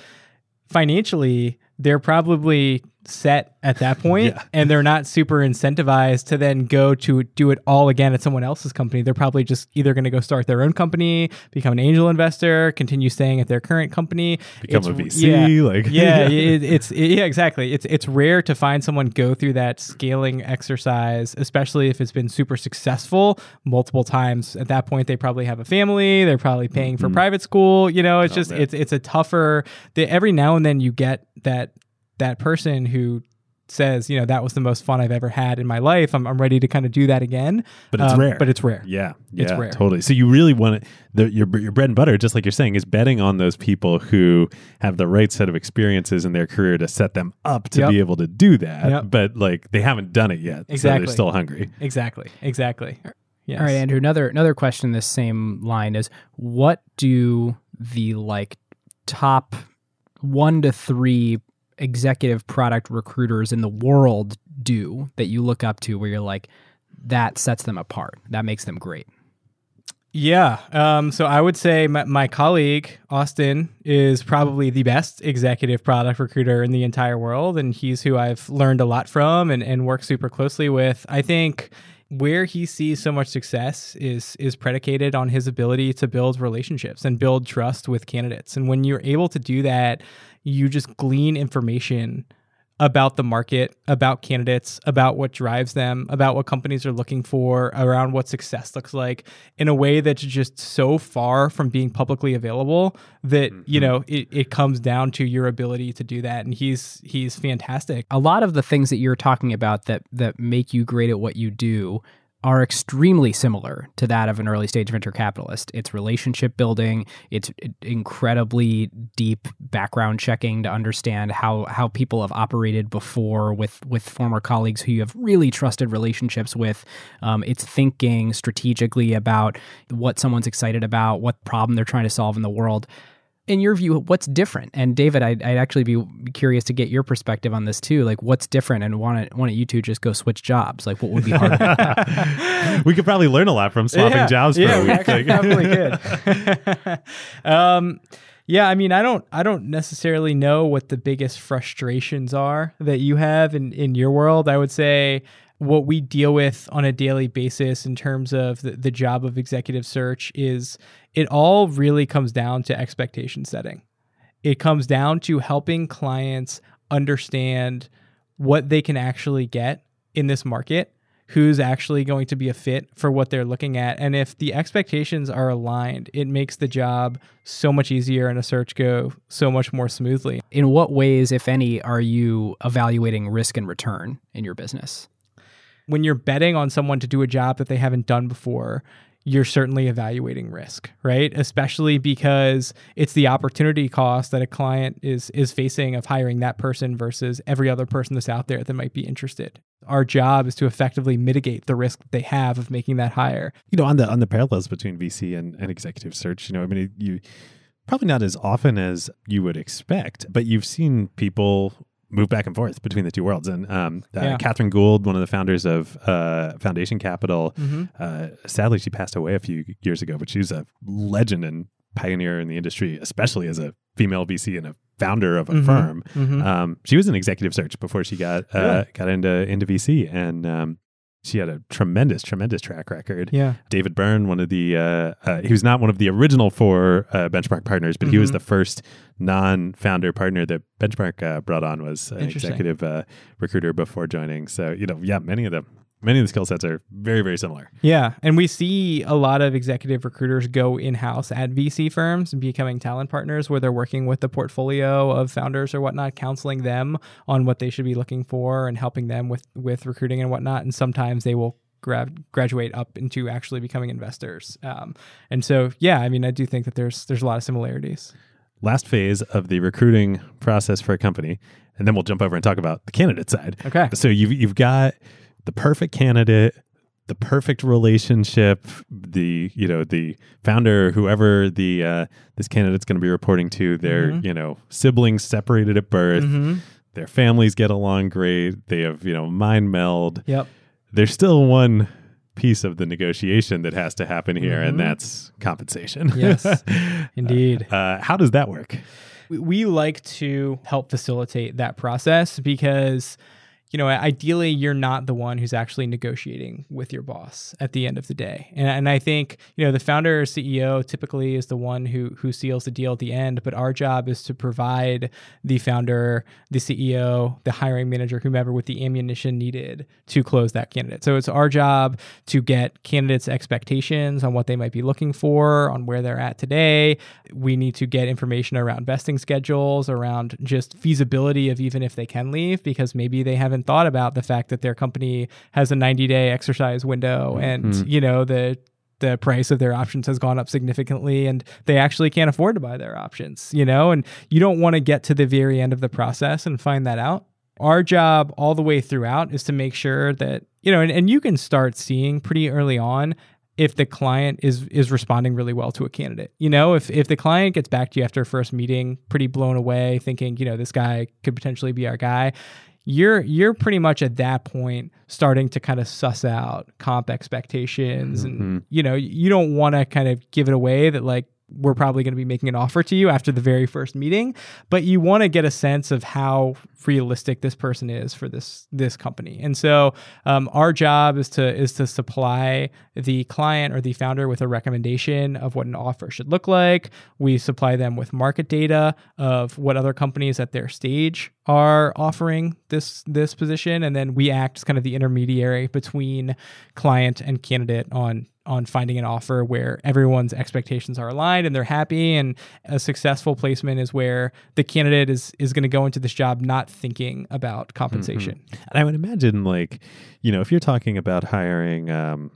Speaker 3: financially they're probably set at that [laughs] point yeah. and they're not super incentivized to then go to do it all again at someone else's company they're probably just either going to go start their own company become an angel investor continue staying at their current company
Speaker 2: become it's, a vc
Speaker 3: yeah, [laughs]
Speaker 2: like
Speaker 3: yeah it, it's it, yeah exactly it's it's rare to find someone go through that scaling exercise especially if it's been super successful multiple times at that point they probably have a family they're probably paying mm-hmm. for private school you know it's oh, just man. it's it's a tougher every now and then you get that that person who says, you know, that was the most fun I've ever had in my life. I'm, I'm ready to kind of do that again.
Speaker 2: But it's um, rare.
Speaker 3: But it's rare.
Speaker 2: Yeah. Yeah. It's rare. Totally. So you really want to, your, your bread and butter, just like you're saying, is betting on those people who have the right set of experiences in their career to set them up to yep. be able to do that. Yep. But like they haven't done it yet. Exactly. So they're still hungry.
Speaker 3: Exactly. Exactly.
Speaker 1: Yes. All right, Andrew. Another another question in this same line is what do the like top one to three executive product recruiters in the world do that you look up to where you're like, that sets them apart? That makes them great.
Speaker 3: Yeah. Um, so I would say my, my, colleague, Austin, is probably the best executive product recruiter in the entire world. And he's who I've learned a lot from and, and worked super closely with. I think where he sees so much success is is predicated on his ability to build relationships and build trust with candidates. And when you're able to do that, you just glean information about the market, about candidates, about what drives them, about what companies are looking for, around what success looks like in a way that's just so far from being publicly available that, mm-hmm. you know, it, it comes down to your ability to do that. And he's he's fantastic.
Speaker 1: A lot of the things that you're talking about that that make you great at what you do are extremely similar to that of an early stage venture capitalist. It's relationship building, it's incredibly deep background checking to understand how how people have operated before with with former colleagues who you have really trusted relationships with. Um, it's thinking strategically about what someone's excited about, what problem they're trying to solve in the world in your view, what's different? And David, I'd, I'd, actually be curious to get your perspective on this too. Like, what's different? And why don't, why don't you two just go switch jobs? Like, what would be hard? [laughs]
Speaker 2: we could probably learn a lot from swapping
Speaker 3: yeah,
Speaker 2: jobs.
Speaker 3: Yeah, we actually probably could. [laughs] [laughs] um, yeah, I mean, I don't, I don't necessarily know what the biggest frustrations are that you have in in your world. I would say what we deal with on a daily basis in terms of the, the job of executive search is it all really comes down to expectation setting. It comes down to helping clients understand what they can actually get in this market, who's actually going to be a fit for what they're looking at. And if the expectations are aligned, it makes the job so much easier and a search go so much more smoothly.
Speaker 1: In what ways, if any, are you evaluating risk and return in your business?
Speaker 3: when you're betting on someone to do a job that they haven't done before, you're certainly evaluating risk, right? Especially because it's the opportunity cost that a client is is facing of hiring that person versus every other person that's out there that might be interested. Our job is to effectively mitigate the risk they have of making that hire.
Speaker 2: You know, on the on the parallels between VC and, and executive search, you know, I mean, you probably not as often as you would expect, but you've seen people move back and forth between the two worlds. And um, uh,
Speaker 3: Yeah.
Speaker 2: Kathryn Gould, one of the founders of uh, Foundation Capital,
Speaker 3: Mm-hmm.
Speaker 2: uh, sadly, she passed away a few years ago, but she was a legend and pioneer in the industry, especially as a female VC and a founder of a
Speaker 3: Mhm.
Speaker 2: firm.
Speaker 3: Mm-hmm.
Speaker 2: Um, she was in executive search before she got uh,
Speaker 3: Really?
Speaker 2: got into into VC, and um, she had a tremendous, tremendous track record.
Speaker 3: yeah.
Speaker 2: David Beirne, one of the uh, uh, he was not one of the original four uh, Benchmark partners, but he was
Speaker 3: Mhm.
Speaker 2: the first non-founder partner that Benchmark uh, brought on was an executive uh, recruiter before joining. So you know, yeah, many of the many of the skill sets are very very similar.
Speaker 3: Yeah, and we see a lot of executive recruiters go in-house at VC firms becoming talent partners where they're working with the portfolio of founders or whatnot, counseling them on what they should be looking for and helping them with with recruiting and whatnot. And sometimes they will gra- graduate up into actually becoming investors. Um, and so, yeah, I mean, I do think that there's there's a lot of similarities.
Speaker 2: Last phase of the recruiting process for a company, and then we'll jump over and talk about the candidate side.
Speaker 3: Okay.
Speaker 2: So you've you've got the perfect candidate, the perfect relationship, the you know the founder, whoever the uh, this candidate's going to be reporting to, their
Speaker 3: Mhm.
Speaker 2: you know siblings separated at birth,
Speaker 3: Mm-hmm.
Speaker 2: their families get along great, they have you know mind meld.
Speaker 3: Yep.
Speaker 2: There's still one piece of the negotiation that has to happen here,
Speaker 3: Mhm.
Speaker 2: and that's compensation.
Speaker 3: Yes, [laughs] indeed.
Speaker 2: uh, how does that work?
Speaker 3: we, we like to help facilitate that process because you know ideally you're not the one who's actually negotiating with your boss at the end of the day. And, and i think you know the founder or ceo typically is the one who who seals the deal at the end but our job is to provide the founder the ceo the hiring manager whomever with the ammunition needed to close that candidate. So it's our job to get candidates expectations on what they might be looking for on where they're at today. We need to get information around vesting schedules, around just feasibility of even if they can leave, because maybe they haven't thought about the fact that their company has a 90 day exercise window and,
Speaker 2: Mhm.
Speaker 3: you know, the the price of their options has gone up significantly and they actually can't afford to buy their options, you know, and you don't want to get to the very end of the process and find that out. Our job all the way throughout is to make sure that, you know, and, and you can start seeing pretty early on if the client is is responding really well to a candidate. You know, if if the client gets back to you after a first meeting, pretty blown away, thinking, you know, this guy could potentially be our guy, you're you're pretty much at that point starting to kind of suss out comp expectations
Speaker 2: Mhm.
Speaker 3: and you know, you don't want to kind of give it away that like we're probably going to be making an offer to you after the very first meeting, but you want to get a sense of how realistic this person is for this this company. And so, um, our job is to is to supply the client or the founder with a recommendation of what an offer should look like. We supply them with market data of what other companies at their stage are offering this this position, and then we act as kind of the intermediary between client and candidate on on finding an offer where everyone's expectations are aligned and they're happy and a successful placement is where the candidate is is going to go into this job not thinking about compensation.
Speaker 2: And I would imagine, like, you know, if you're talking about hiring um,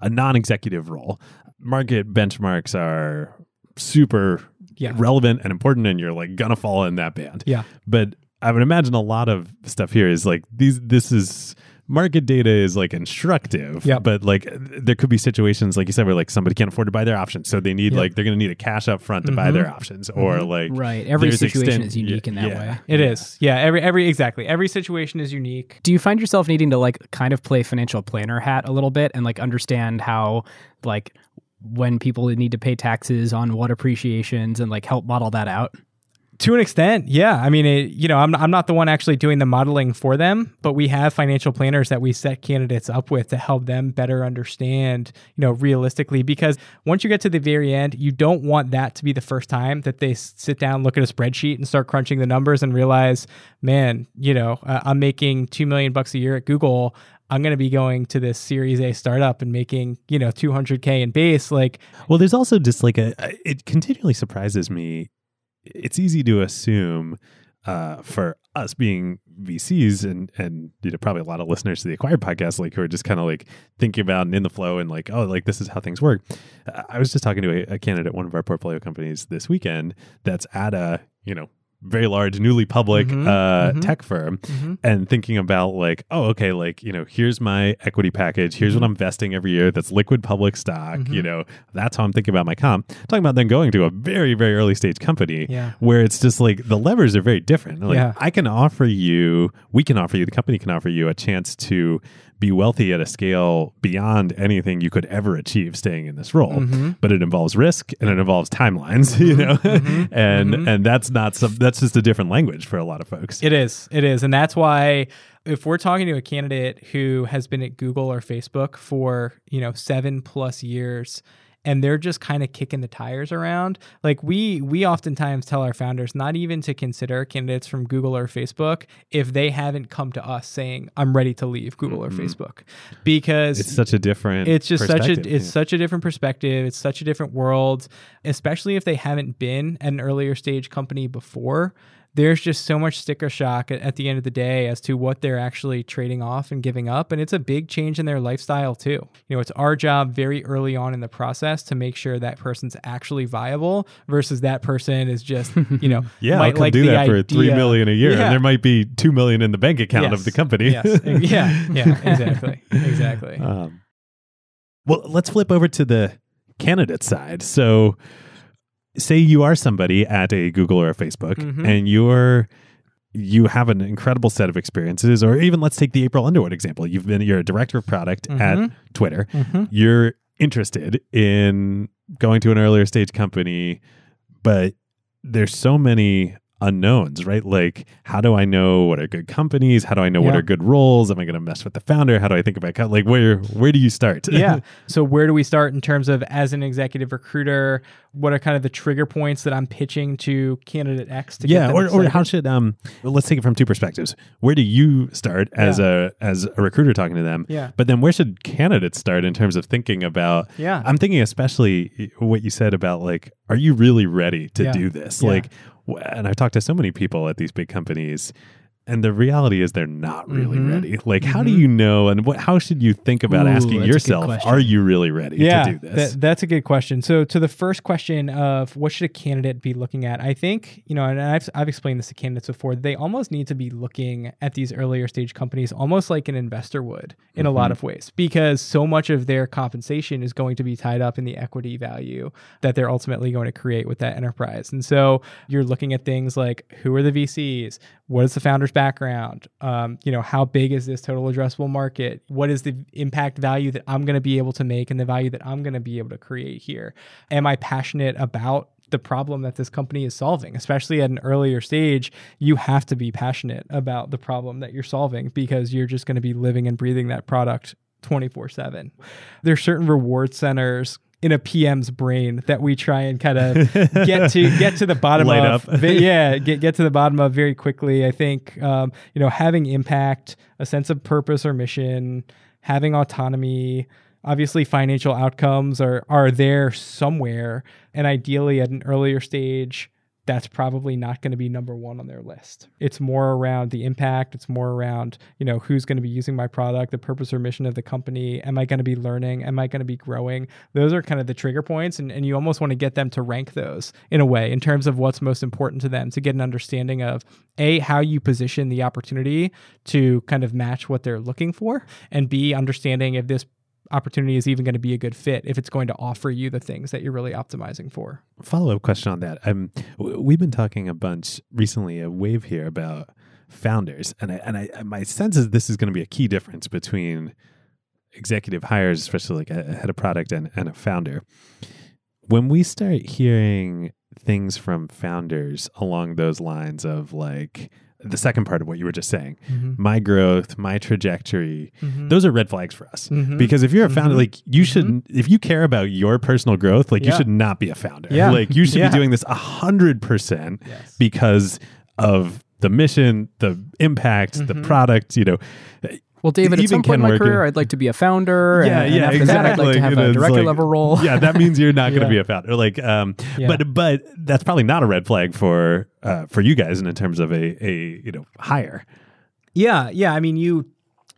Speaker 2: a non-executive role, market benchmarks are super
Speaker 3: Yeah.
Speaker 2: relevant and important, and you're like gonna fall in that band.
Speaker 3: Yeah.
Speaker 2: But I would imagine a lot of stuff here is like these. This is market data is like instructive.
Speaker 3: Yep.
Speaker 2: But like there could be situations like you said where like somebody can't afford to buy their options, so they need
Speaker 3: Yep.
Speaker 2: like they're gonna need a cash up front to buy
Speaker 3: Mhm.
Speaker 2: their options, or like
Speaker 1: Right. Every situation
Speaker 2: extent-
Speaker 1: is unique
Speaker 2: yeah,
Speaker 1: in that
Speaker 2: yeah.
Speaker 1: way.
Speaker 3: It is. Yeah, every every exactly. Every situation is unique.
Speaker 1: Do you find yourself needing to like kind of play financial planner hat a little bit and like understand how like when people need to pay taxes on what appreciations and like help model that out?
Speaker 3: To an extent, yeah. I mean, it, you know, I'm I'm not the one actually doing the modeling for them, but we have financial planners that we set candidates up with to help them better understand, you know, realistically. Because once you get to the very end, you don't want that to be the first time that they sit down, look at a spreadsheet, and start crunching the numbers and realize, man, you know, uh, I'm making two million bucks a year at Google. I'm going to be going to this Series A startup and making, you know, 200k in base. Like,
Speaker 2: Well, there's also just like a, it continually surprises me. It's easy to assume uh, for us being VCs and and you know probably a lot of listeners to the acquired podcast like who are just kind of like thinking about and in the flow and like oh like this is how things work. I was just talking to a, a candidate at one of our portfolio companies this weekend that's at a you know very large newly public
Speaker 3: Mhm,
Speaker 2: uh,
Speaker 3: mhm.
Speaker 2: tech firm
Speaker 3: Mhm.
Speaker 2: and thinking about like oh okay like you know here's my equity package here's what i'm vesting every year that's liquid public stock you know that's how i'm thinking about my comp talking about then going to a very very early stage company
Speaker 3: Yeah.
Speaker 2: where it's just like the levers are very different like
Speaker 3: Yeah.
Speaker 2: i can offer you we can offer you the company can offer you a chance to be wealthy at a scale beyond anything you could ever achieve staying in this role
Speaker 3: Mhm.
Speaker 2: but it involves risk and it involves timelines [laughs] you know
Speaker 3: mhm,
Speaker 2: and
Speaker 3: mhm.
Speaker 2: and that's not some that's just a different language for a lot of folks
Speaker 3: It is. It is. And that's why if we're talking to a candidate who has been at Google or Facebook for, you know, 7 plus years and they're just kind of kicking the tires around, like we we oftentimes tell our founders not even to consider candidates from Google or Facebook if they haven't come to us saying I'm ready to leave Google or mm-hmm. Facebook. Because
Speaker 2: it's such a different
Speaker 3: it's just such a it's
Speaker 2: yeah.
Speaker 3: such a different perspective it's such a different world especially if they haven't been at an earlier stage company before there's just so much sticker shock at, at the end of the day as to what they're actually trading off and giving up and it's a big change in their lifestyle too you know it's our job very early on in the process to make sure that person's actually viable versus that person is just you know [laughs]
Speaker 2: yeah,
Speaker 3: might
Speaker 2: come
Speaker 3: like
Speaker 2: do that for three million a year,
Speaker 3: Yeah.
Speaker 2: and there might be two million in the bank account of the company.
Speaker 3: yes [laughs] yeah yeah exactly exactly
Speaker 2: um, well, let's flip over to the candidate side. So, say you are somebody at a Google or a Facebook,
Speaker 3: Mhm.
Speaker 2: and you're you have an incredible set of experiences, or even let's take the April Underwood example. You've been you're a director of product at
Speaker 3: Mhm.
Speaker 2: Twitter.
Speaker 3: Mhm.
Speaker 2: You're interested in going to an earlier stage company, but there's so many unknowns, right? Like, how do I know what are good companies? How do I know what are good roles? Am I going to mess with the founder? How do I think about co- like where where do you start?
Speaker 3: yeah. [laughs] So where do we start in terms of as an executive recruiter? What are kind of the trigger points that I'm pitching to candidate X to
Speaker 2: yeah, or, or how should um well, let's take it from two perspectives. Where do you start as a as a recruiter talking to them?
Speaker 3: Yeah.
Speaker 2: But then where should candidates start in terms of thinking about
Speaker 3: Yeah.
Speaker 2: I'm thinking especially what you said about like, are you really ready to
Speaker 3: Yeah.
Speaker 2: do this?
Speaker 3: Yeah.
Speaker 2: Like, and I've talked to so many people at these big companies, and the reality is they're not really
Speaker 3: Mhm.
Speaker 2: ready. Like, how do
Speaker 3: Mhm.
Speaker 2: you know, and what, how should you think about
Speaker 1: Ooh,
Speaker 2: asking
Speaker 1: that's a good
Speaker 2: yourself, are you really ready
Speaker 3: yeah,
Speaker 2: to do this?
Speaker 3: that- that's a good question. So to the first question of what should a candidate be looking at, I think you know, and I've I've explained this to candidates before. They almost need to be looking at these earlier stage companies almost like an investor would in a lot
Speaker 2: Mhm.
Speaker 3: of ways, because so much of their compensation is going to be tied up in the equity value that they're ultimately going to create with that enterprise. And so you're looking at things like who are the VCs, what is the founder's background, um, you know, how big is this total addressable market, what is the impact value that I'm going to be able to make, and the value that I'm going to be able to create here. Am I passionate about the problem that this company is solving, especially at an earlier stage, you have to be passionate about the problem that you're solving because you're just going to be living and breathing that product 24 7. There's certain reward centers in a PM's brain that we try and kind of get to [laughs] get to the bottom
Speaker 2: Light
Speaker 3: of. Yeah, get get to the bottom of very quickly. I think um, you know having impact, a sense of purpose or mission, having autonomy. Obviously, financial outcomes are are there somewhere, and ideally at an earlier stage, that's probably not going to be number one on their list. It's more around the impact. It's more around, you know, who's going to be using my product, the purpose or mission of the company. Am I going to be learning? Am I going to be growing? Those are kind of the trigger points. And, and you almost want to get them to rank those in a way in terms of what's most important to them to get an understanding of A, how you position the opportunity to kind of match what they're looking for, and B, understanding if this opportunity is even going to be a good fit, if it's going to offer you the things that you're really optimizing for.
Speaker 2: Follow up question on that. Um, we've been talking a bunch recently, a wave here about founders, and I, and I, my sense is this is going to be a key difference between executive hires, especially like a head of product and, and a founder. When we start hearing things from founders along those lines of like the second part of what you were just saying, my growth, my trajectory,
Speaker 3: Mhm.
Speaker 2: those are red flags for us.
Speaker 3: Mhm.
Speaker 2: Because if you're a founder,
Speaker 3: Mhm.
Speaker 2: like you should, if you care about your personal growth, like you should not be a founder.
Speaker 3: Yeah.
Speaker 2: Like you should
Speaker 3: Yeah.
Speaker 2: be doing this a hundred percent
Speaker 3: Yes.
Speaker 2: because of the mission, the impact, the
Speaker 3: Mhm.
Speaker 2: product. You know,
Speaker 1: Well, David, at some point in my career,
Speaker 2: in-
Speaker 1: I'd like to be a founder.
Speaker 2: Yeah,
Speaker 1: and,
Speaker 2: yeah,
Speaker 1: and after that, I'd like to
Speaker 2: exactly.
Speaker 1: have
Speaker 2: It
Speaker 1: a director
Speaker 2: like-
Speaker 1: level role.
Speaker 2: yeah, that means you're not going [laughs] to
Speaker 3: Yeah.
Speaker 2: be a founder. Like, um,
Speaker 3: Yeah.
Speaker 2: but but that's probably not a red flag for uh, for you guys in terms of a a you know hire.
Speaker 3: Yeah, yeah. I mean, you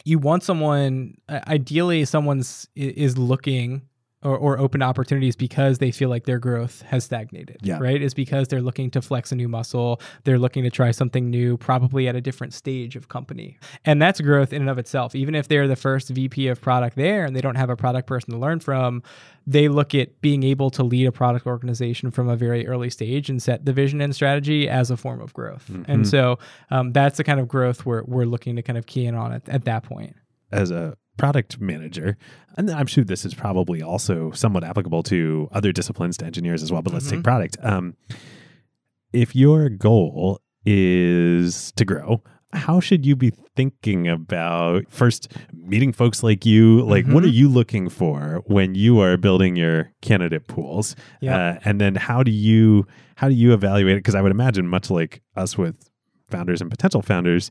Speaker 3: you want someone. uh, Ideally, someone's is looking or, or open to opportunities because they feel like their growth has stagnated.
Speaker 2: Yeah.
Speaker 3: Right. Is because they're looking to flex a new muscle. They're looking to try something new, probably at a different stage of company, and that's growth in and of itself. Even if they're the first VP of product there and they don't have a product person to learn from, they look at being able to lead a product organization from a very early stage and set the vision and strategy as a form of growth. And so um, that's the kind of growth we're, we're looking to kind of key in on at, at that point.
Speaker 2: as a product manager, and I'm sure this is probably also somewhat applicable to other disciplines to engineers as well. But let's take product. Um, if your goal is to grow, how should you be thinking about first meeting folks like you? Like, what are you looking for when you are building your candidate pools?
Speaker 3: Yeah.
Speaker 2: Uh, and then how do you how do you evaluate it? Because I would imagine, much like us with founders and potential founders,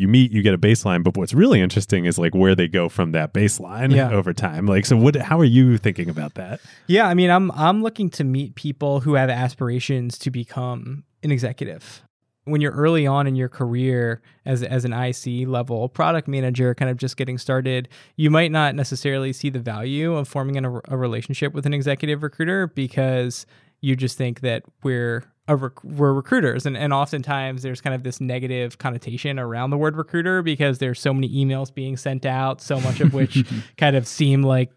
Speaker 2: you meet, you get a baseline, but what's really interesting is like where they go from that baseline
Speaker 3: Yeah. [laughs]
Speaker 2: over time. Like, so what? How are you thinking about that?
Speaker 3: Yeah, I mean, I'm I'm looking to meet people who have aspirations to become an executive. When you're early on in your career as as an IC level product manager, kind of just getting started, you might not necessarily see the value of forming an, a relationship with an executive recruiter because you just think that we're rec- we're recruiters, and and oftentimes there's kind of this negative connotation around the word recruiter because there's so many emails being sent out, so much of which [laughs] kind of seem like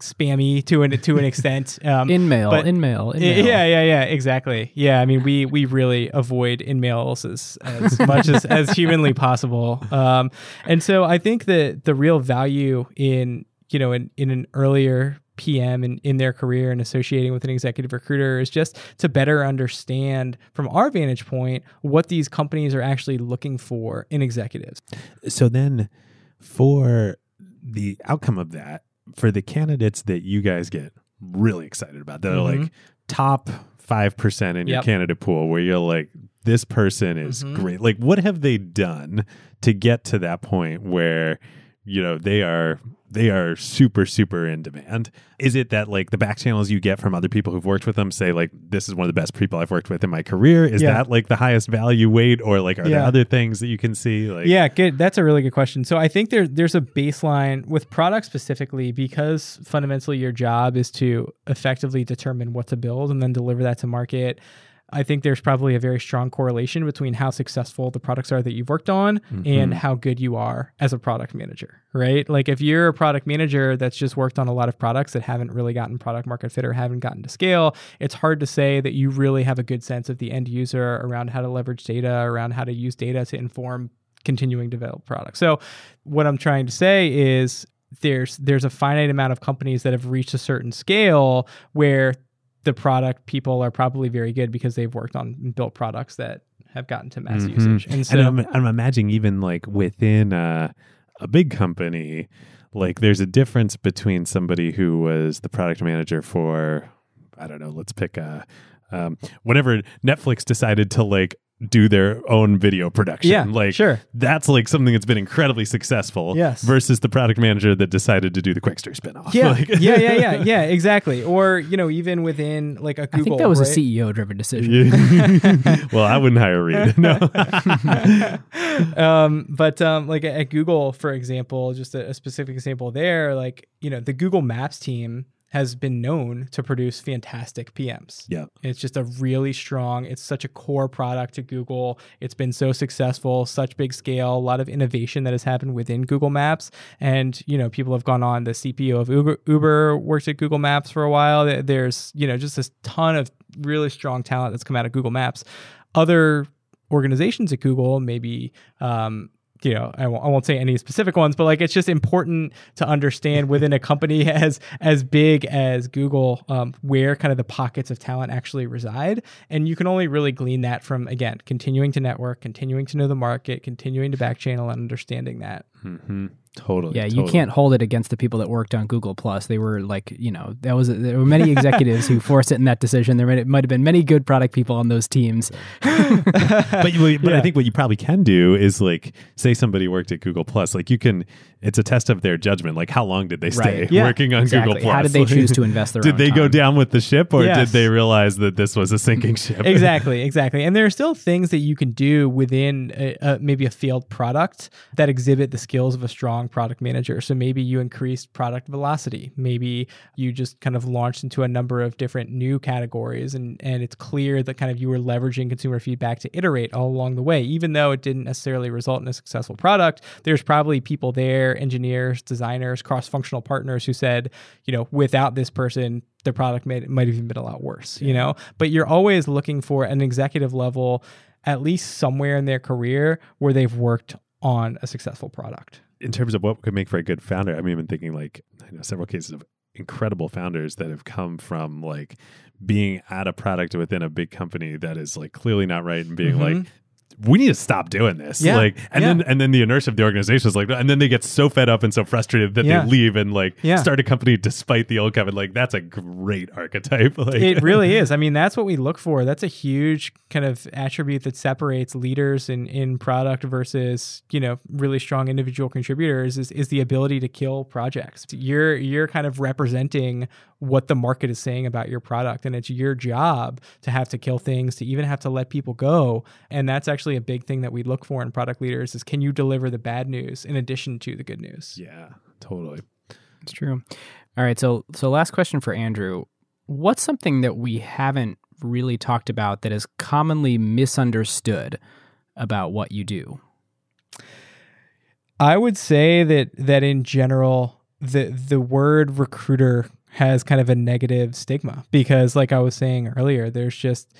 Speaker 3: spammy to an to an extent. Um,
Speaker 1: in mail,
Speaker 3: but-
Speaker 1: in mail, in mail.
Speaker 3: Yeah, yeah, yeah, exactly. Yeah, I mean, we we really avoid in mails as as much as as humanly possible. Um, and so I think that the real value in you know in in an earlier PM in, in their career and associating with an executive recruiter is just to better understand from our vantage point what these companies are actually looking for in executives.
Speaker 2: So then, for the outcome of that, for the candidates that you guys get really excited about, that are
Speaker 3: Mhm.
Speaker 2: like top five percent in your
Speaker 3: Yep.
Speaker 2: candidate pool, where you're like, this person is
Speaker 3: Mhm.
Speaker 2: great. Like, what have they done to get to that point where? You know they are they are super super in demand is it that like the back channels you get from other people who've worked with them say like this is one of the best people i've worked with in my career is
Speaker 3: Yeah.
Speaker 2: that like the highest value weight or like are there other things that you can see like
Speaker 3: Yeah, good. That's a really good question. So I think there there's a baseline with products specifically because fundamentally your job is to effectively determine what to build and then deliver that to market. I think there's probably a very strong correlation between how successful the products are that you've worked on and mm-hmm. how good you are as a product manager, right? Like if you're a product manager that's just worked on a lot of products that haven't really gotten product market fit or haven't gotten to scale, it's hard to say that you really have a good sense of the end user around how to leverage data, around how to use data to inform continuing to develop products. So what I'm trying to say is there's there's a finite amount of companies that have reached a certain scale where the product people are probably very good because they've worked on and built products that have gotten to mass
Speaker 2: Mhm.
Speaker 3: usage. And so
Speaker 2: and I'm, I'm imagining even like within uh, a big company like there's a difference between somebody who was the product manager for i don't know let's pick a um, whenever netflix decided to like do their own video production
Speaker 3: Yeah,
Speaker 2: like
Speaker 3: sure.
Speaker 2: that's like something that's been incredibly successful
Speaker 3: Yes.
Speaker 2: versus the product manager that decided to do the Qwikster spinoff
Speaker 3: yeah, [laughs]
Speaker 2: Like-
Speaker 3: yeah, yeah, yeah, yeah, exactly. Or you know, even within like a Google,
Speaker 1: I think that was
Speaker 3: right?
Speaker 1: a CEO driven decision.
Speaker 2: Yeah. [laughs] well i wouldn't hire reed [laughs] no
Speaker 3: um, but um, like at Google, for example, just a, a specific example there, like you know, the Google Maps team has been known to produce fantastic PMs.
Speaker 2: yeah
Speaker 3: It's just a really strong, it's such a core product to Google. It's been so successful, such big scale, a lot of innovation that has happened within Google Maps. And, you know, people have gone on. The CPO of Uber, Uber worked at Google Maps for a while. There's, you know, just this ton of really strong talent that's come out of Google Maps. Other organizations at Google, maybe, um, you know, I won't, I won't say any specific ones, but like it's just important to understand within a company [laughs] as as big as Google um, where kind of the pockets of talent actually reside, and you can only really glean that from again continuing to network, continuing to know the market, continuing to back channel, and understanding that.
Speaker 2: hmm Totally.
Speaker 1: Yeah, you
Speaker 2: totally.
Speaker 1: can't hold it against the people that worked on Google Plus. They were like, you know, that was there were many executives who [laughs] forced it in that decision. There might, might have been many good product people on those teams. [laughs]
Speaker 2: but you, but I think what you probably can do is like say somebody worked at Google Plus, like you can. It's a test of their judgment. Like how long did they stay
Speaker 1: Right.
Speaker 3: Yeah,
Speaker 2: working on
Speaker 1: exactly.
Speaker 2: Google Plus?
Speaker 1: How did they choose [laughs] to invest their
Speaker 2: Did they go down with the ship, or did they realize that this was a sinking ship?
Speaker 3: exactly, exactly. And there are still things that you can do within a, a, maybe a failed product that exhibit the skills of a strong product manager. So maybe you increased product velocity. Maybe you just kind of launched into a number of different new categories, and and it's clear that kind of you were leveraging consumer feedback to iterate all along the way. Even though it didn't necessarily result in a successful product, there's probably people there, engineers, designers, cross-functional partners who said, you know, without this person, the product might might have even been a lot worse, you know. But you're always looking for an executive level, at least somewhere in their career where they've worked on a successful product.
Speaker 2: In terms of what could make for a good founder, I mean, I've thinking like I know several cases of incredible founders that have come from like being at a product within a big company that is like clearly not right and being
Speaker 3: Mhm.
Speaker 2: like we need to stop doing this
Speaker 3: Yeah,
Speaker 2: like and
Speaker 3: yeah.
Speaker 2: then and then the inertia of the organization is like and then they get so fed up and so frustrated that
Speaker 3: Yeah.
Speaker 2: they leave and like
Speaker 3: Yeah.
Speaker 2: start a company despite the old company like that's a great archetype [laughs] like
Speaker 3: it really [laughs] is. I mean, that's what we look for. That's a huge kind of attribute that separates leaders in, in product versus, you know, really strong individual contributors is, is the ability to kill projects. You're you're kind of representing what the market is saying about your product. And it's your job to have to kill things, to even have to let people go. And that's actually a big thing that we look for in product leaders is can you deliver the bad news in addition to the good news?
Speaker 2: yeah totally
Speaker 1: It's true. All right, so so last question for Andrew. What's something that we haven't really talked about that is commonly misunderstood about what you do?
Speaker 3: I would say that that in general, the the word recruiter has kind of a negative stigma because, like I was saying earlier, there's just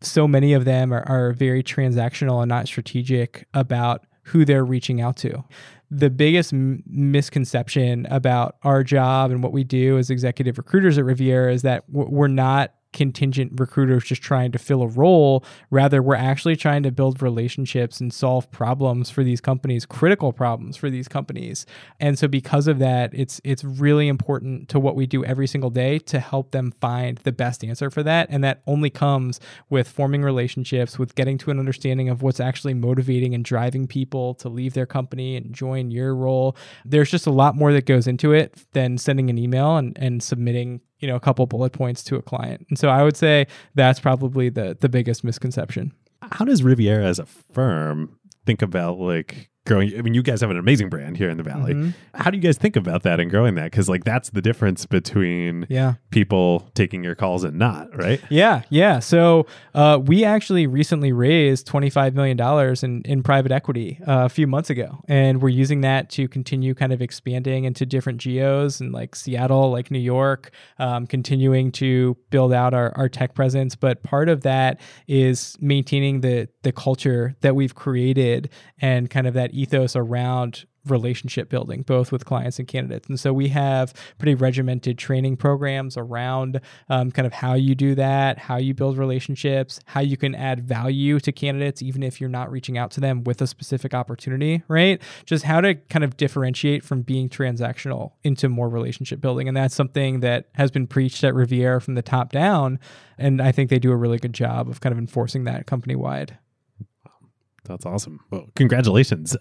Speaker 3: so many of them are, are very transactional and not strategic about who they're reaching out to. The biggest m- misconception about our job and what we do as executive recruiters at Riviera is that w- we're not contingent recruiters just trying to fill a role. Rather, we're actually trying to build relationships and solve problems for these companies, critical problems for these companies. And so because of that, it's it's really important to what we do every single day to help them find the best answer for that. And that only comes with forming relationships, with getting to an understanding of what's actually motivating and driving people to leave their company and join your role. There's just a lot more that goes into it than sending an email and, and submitting you know a couple bullet points to a client. And so i would say that's probably the the biggest misconception.
Speaker 2: How does Riviera as a firm think about like growing? I mean, you guys have an amazing brand here in the valley.
Speaker 3: Mhm.
Speaker 2: How do you guys think about that and growing that? Because like that's the difference between
Speaker 3: yeah
Speaker 2: people taking your calls and not, right?
Speaker 3: Yeah, yeah. So uh, we actually recently raised $25 million in, in private equity uh, a few months ago. And we're using that to continue kind of expanding into different geos and like Seattle, like New York, um, continuing to build out our, our tech presence. But part of that is maintaining the, the culture that we've created and kind of that ethos around relationship building, both with clients and candidates. And so we have pretty regimented training programs around um, kind of how you do that, how you build relationships, how you can add value to candidates, even if you're not reaching out to them with a specific opportunity, right? Just how to kind of differentiate from being transactional into more relationship building. And that's something that has been preached at Riviera from the top down. And I think they do a really good job of kind of enforcing that company wide.
Speaker 2: That's awesome. Well, congratulations.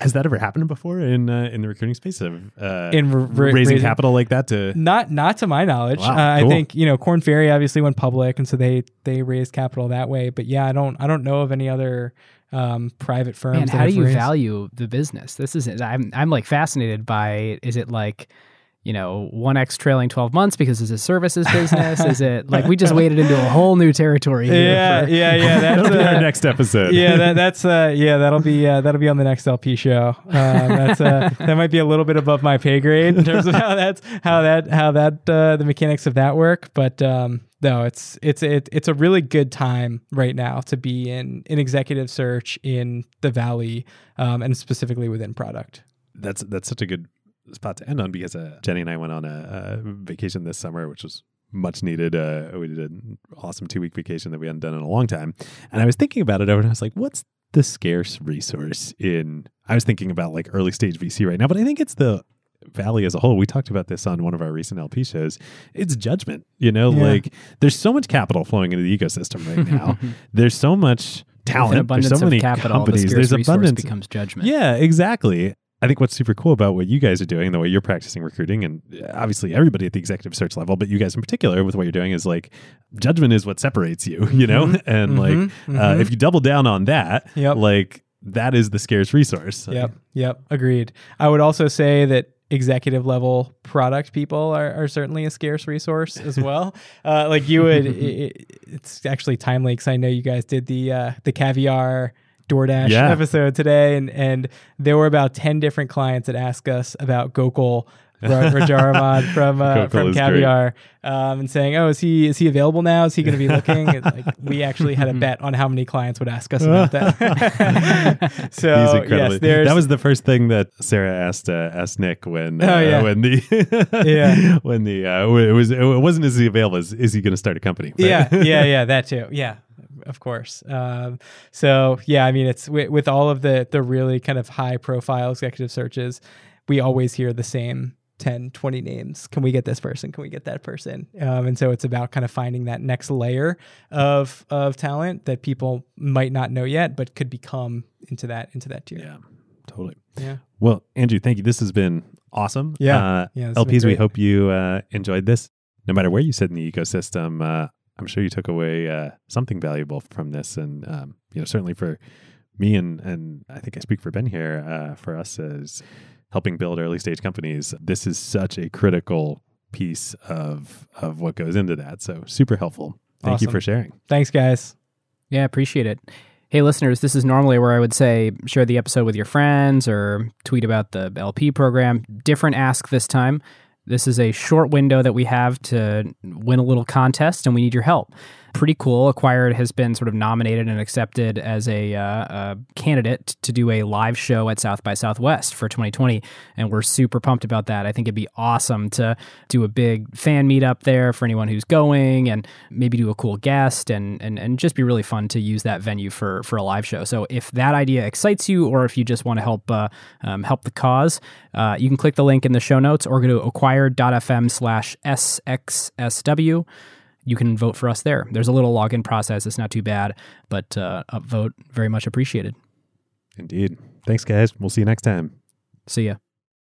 Speaker 2: Has that ever happened before in uh, in the recruiting space of uh,
Speaker 3: In ra- ra-
Speaker 2: raising,
Speaker 3: raising-
Speaker 2: capital like that to?
Speaker 3: Not not to my knowledge.
Speaker 2: Wow,
Speaker 3: uh, I think you know Korn Ferry obviously went public, and so they they raised capital that way. But yeah, I don't I don't know of any other um, private firms.
Speaker 1: Man,
Speaker 3: that
Speaker 1: how do you
Speaker 3: raised-
Speaker 1: value the business? This is I'm I'm like fascinated by is it like you know, 1x trailing 12 months because it's a services business? is it like we just waded into a whole new territory here?
Speaker 3: Yeah,
Speaker 1: for-
Speaker 3: yeah, yeah. [laughs] That's
Speaker 2: That'll be our
Speaker 3: uh,
Speaker 2: next episode.
Speaker 3: yeah, that, that's uh, yeah, that'll be uh, that'll be on the next LP show. Um, that's uh, that might be a little bit above my pay grade in terms of how that's how that how that uh, the mechanics of that work. But um, no, it's it's it, it's a really good time right now to be in in executive search in the Valley, um, and specifically within product.
Speaker 2: that's that's such a good spot to end on because uh, Jenny and I went on a, a vacation this summer, which was much needed. Uh, we did an awesome two week vacation that we hadn't done in a long time, and I was thinking about it over, and I was like, "What's the scarce resource in I was thinking about like early stage VC right now, but I think it's the Valley as a whole. We talked about this on one of our recent LP shows. It's judgment, you know,
Speaker 3: Yeah.
Speaker 2: like there's so much capital flowing into the ecosystem right [laughs] now. there's so much talent. There's
Speaker 1: abundance
Speaker 2: so many
Speaker 1: capital,
Speaker 2: companies.
Speaker 1: the
Speaker 2: There's abundance.
Speaker 1: becomes judgment.
Speaker 2: Yeah, exactly. I think what's super cool about what you guys are doing, the way you're practicing recruiting, and obviously everybody at the executive search level, but you guys in particular with what you're doing is like judgment is what separates you, [laughs] you know? And like,
Speaker 3: mhm,
Speaker 2: Uh,
Speaker 3: mhm.
Speaker 2: if you double down on that,
Speaker 3: Yep.
Speaker 2: like that is the scarce resource.
Speaker 3: Yep. Yep. Agreed. I would also say that executive level product people are, are certainly a scarce resource as [laughs] well. uh, like you would, [laughs] i i- it's actually timely because I know you guys did the uh, the caviar DoorDash
Speaker 2: Yeah.
Speaker 3: episode today, and and there were about ten different clients that asked us about Gokul. [laughs] Ra- Rajaram from uh, from. Caviar, um, and saying, "Oh, is he is he available now? Is he going to be looking?" Like we actually had a [laughs] bet on how many clients would ask us about that. [laughs] so yes,
Speaker 2: that was the first thing that Sarah asked uh, asked Nick when
Speaker 3: Oh,
Speaker 2: uh,
Speaker 3: yeah.
Speaker 2: when the
Speaker 3: Yeah.
Speaker 2: when the uh, it was it wasn't as he available as is he going to start a company? But-
Speaker 3: yeah, yeah, yeah, that too. Yeah, of course. Um, so yeah, I mean, it's with, with all of the the really kind of high profile executive searches, we always hear the same 10, 20 names. Can we get this person? Can we get that person? Um, and so it's about kind of finding that next layer of of talent that people might not know yet, but could become into that into that tier.
Speaker 2: yeah, totally.
Speaker 3: Yeah.
Speaker 2: Well, Andrew, thank you. This has been awesome.
Speaker 3: Yeah.
Speaker 2: Uh,
Speaker 3: Yeah, this has been
Speaker 2: LPs, we hope you uh, enjoyed this. No matter where you sit in the ecosystem, uh, I'm sure you took away uh, something valuable from this, and um, you know, certainly for me and and I think I speak for Ben here. Uh, for us as helping build early stage companies, this is such a critical piece of of what goes into that. So super helpful. Thank you for sharing.
Speaker 3: Thanks, guys.
Speaker 1: Yeah, appreciate it. Hey, listeners, this is normally where I would say share the episode with your friends or tweet about the LP program. Different ask this time. This is a short window that we have to win a little contest, and we need your help. Pretty cool. Acquired has been sort of nominated and accepted as a, uh, a candidate to do a live show at South by Southwest for 2020, and we're super pumped about that. I think it'd be awesome to do a big fan meetup there for anyone who's going, and maybe do a cool guest, and and and just be really fun to use that venue for for a live show. So if that idea excites you, or if you just want to help uh, um, help the cause, uh, you can click the link in the show notes or go to acquired.fm slash sxsw. You can vote for us there. There's a little login process. It's not too bad, but uh, upvote very much appreciated.
Speaker 2: Indeed. Thanks, guys. We'll see you next time.
Speaker 1: See ya.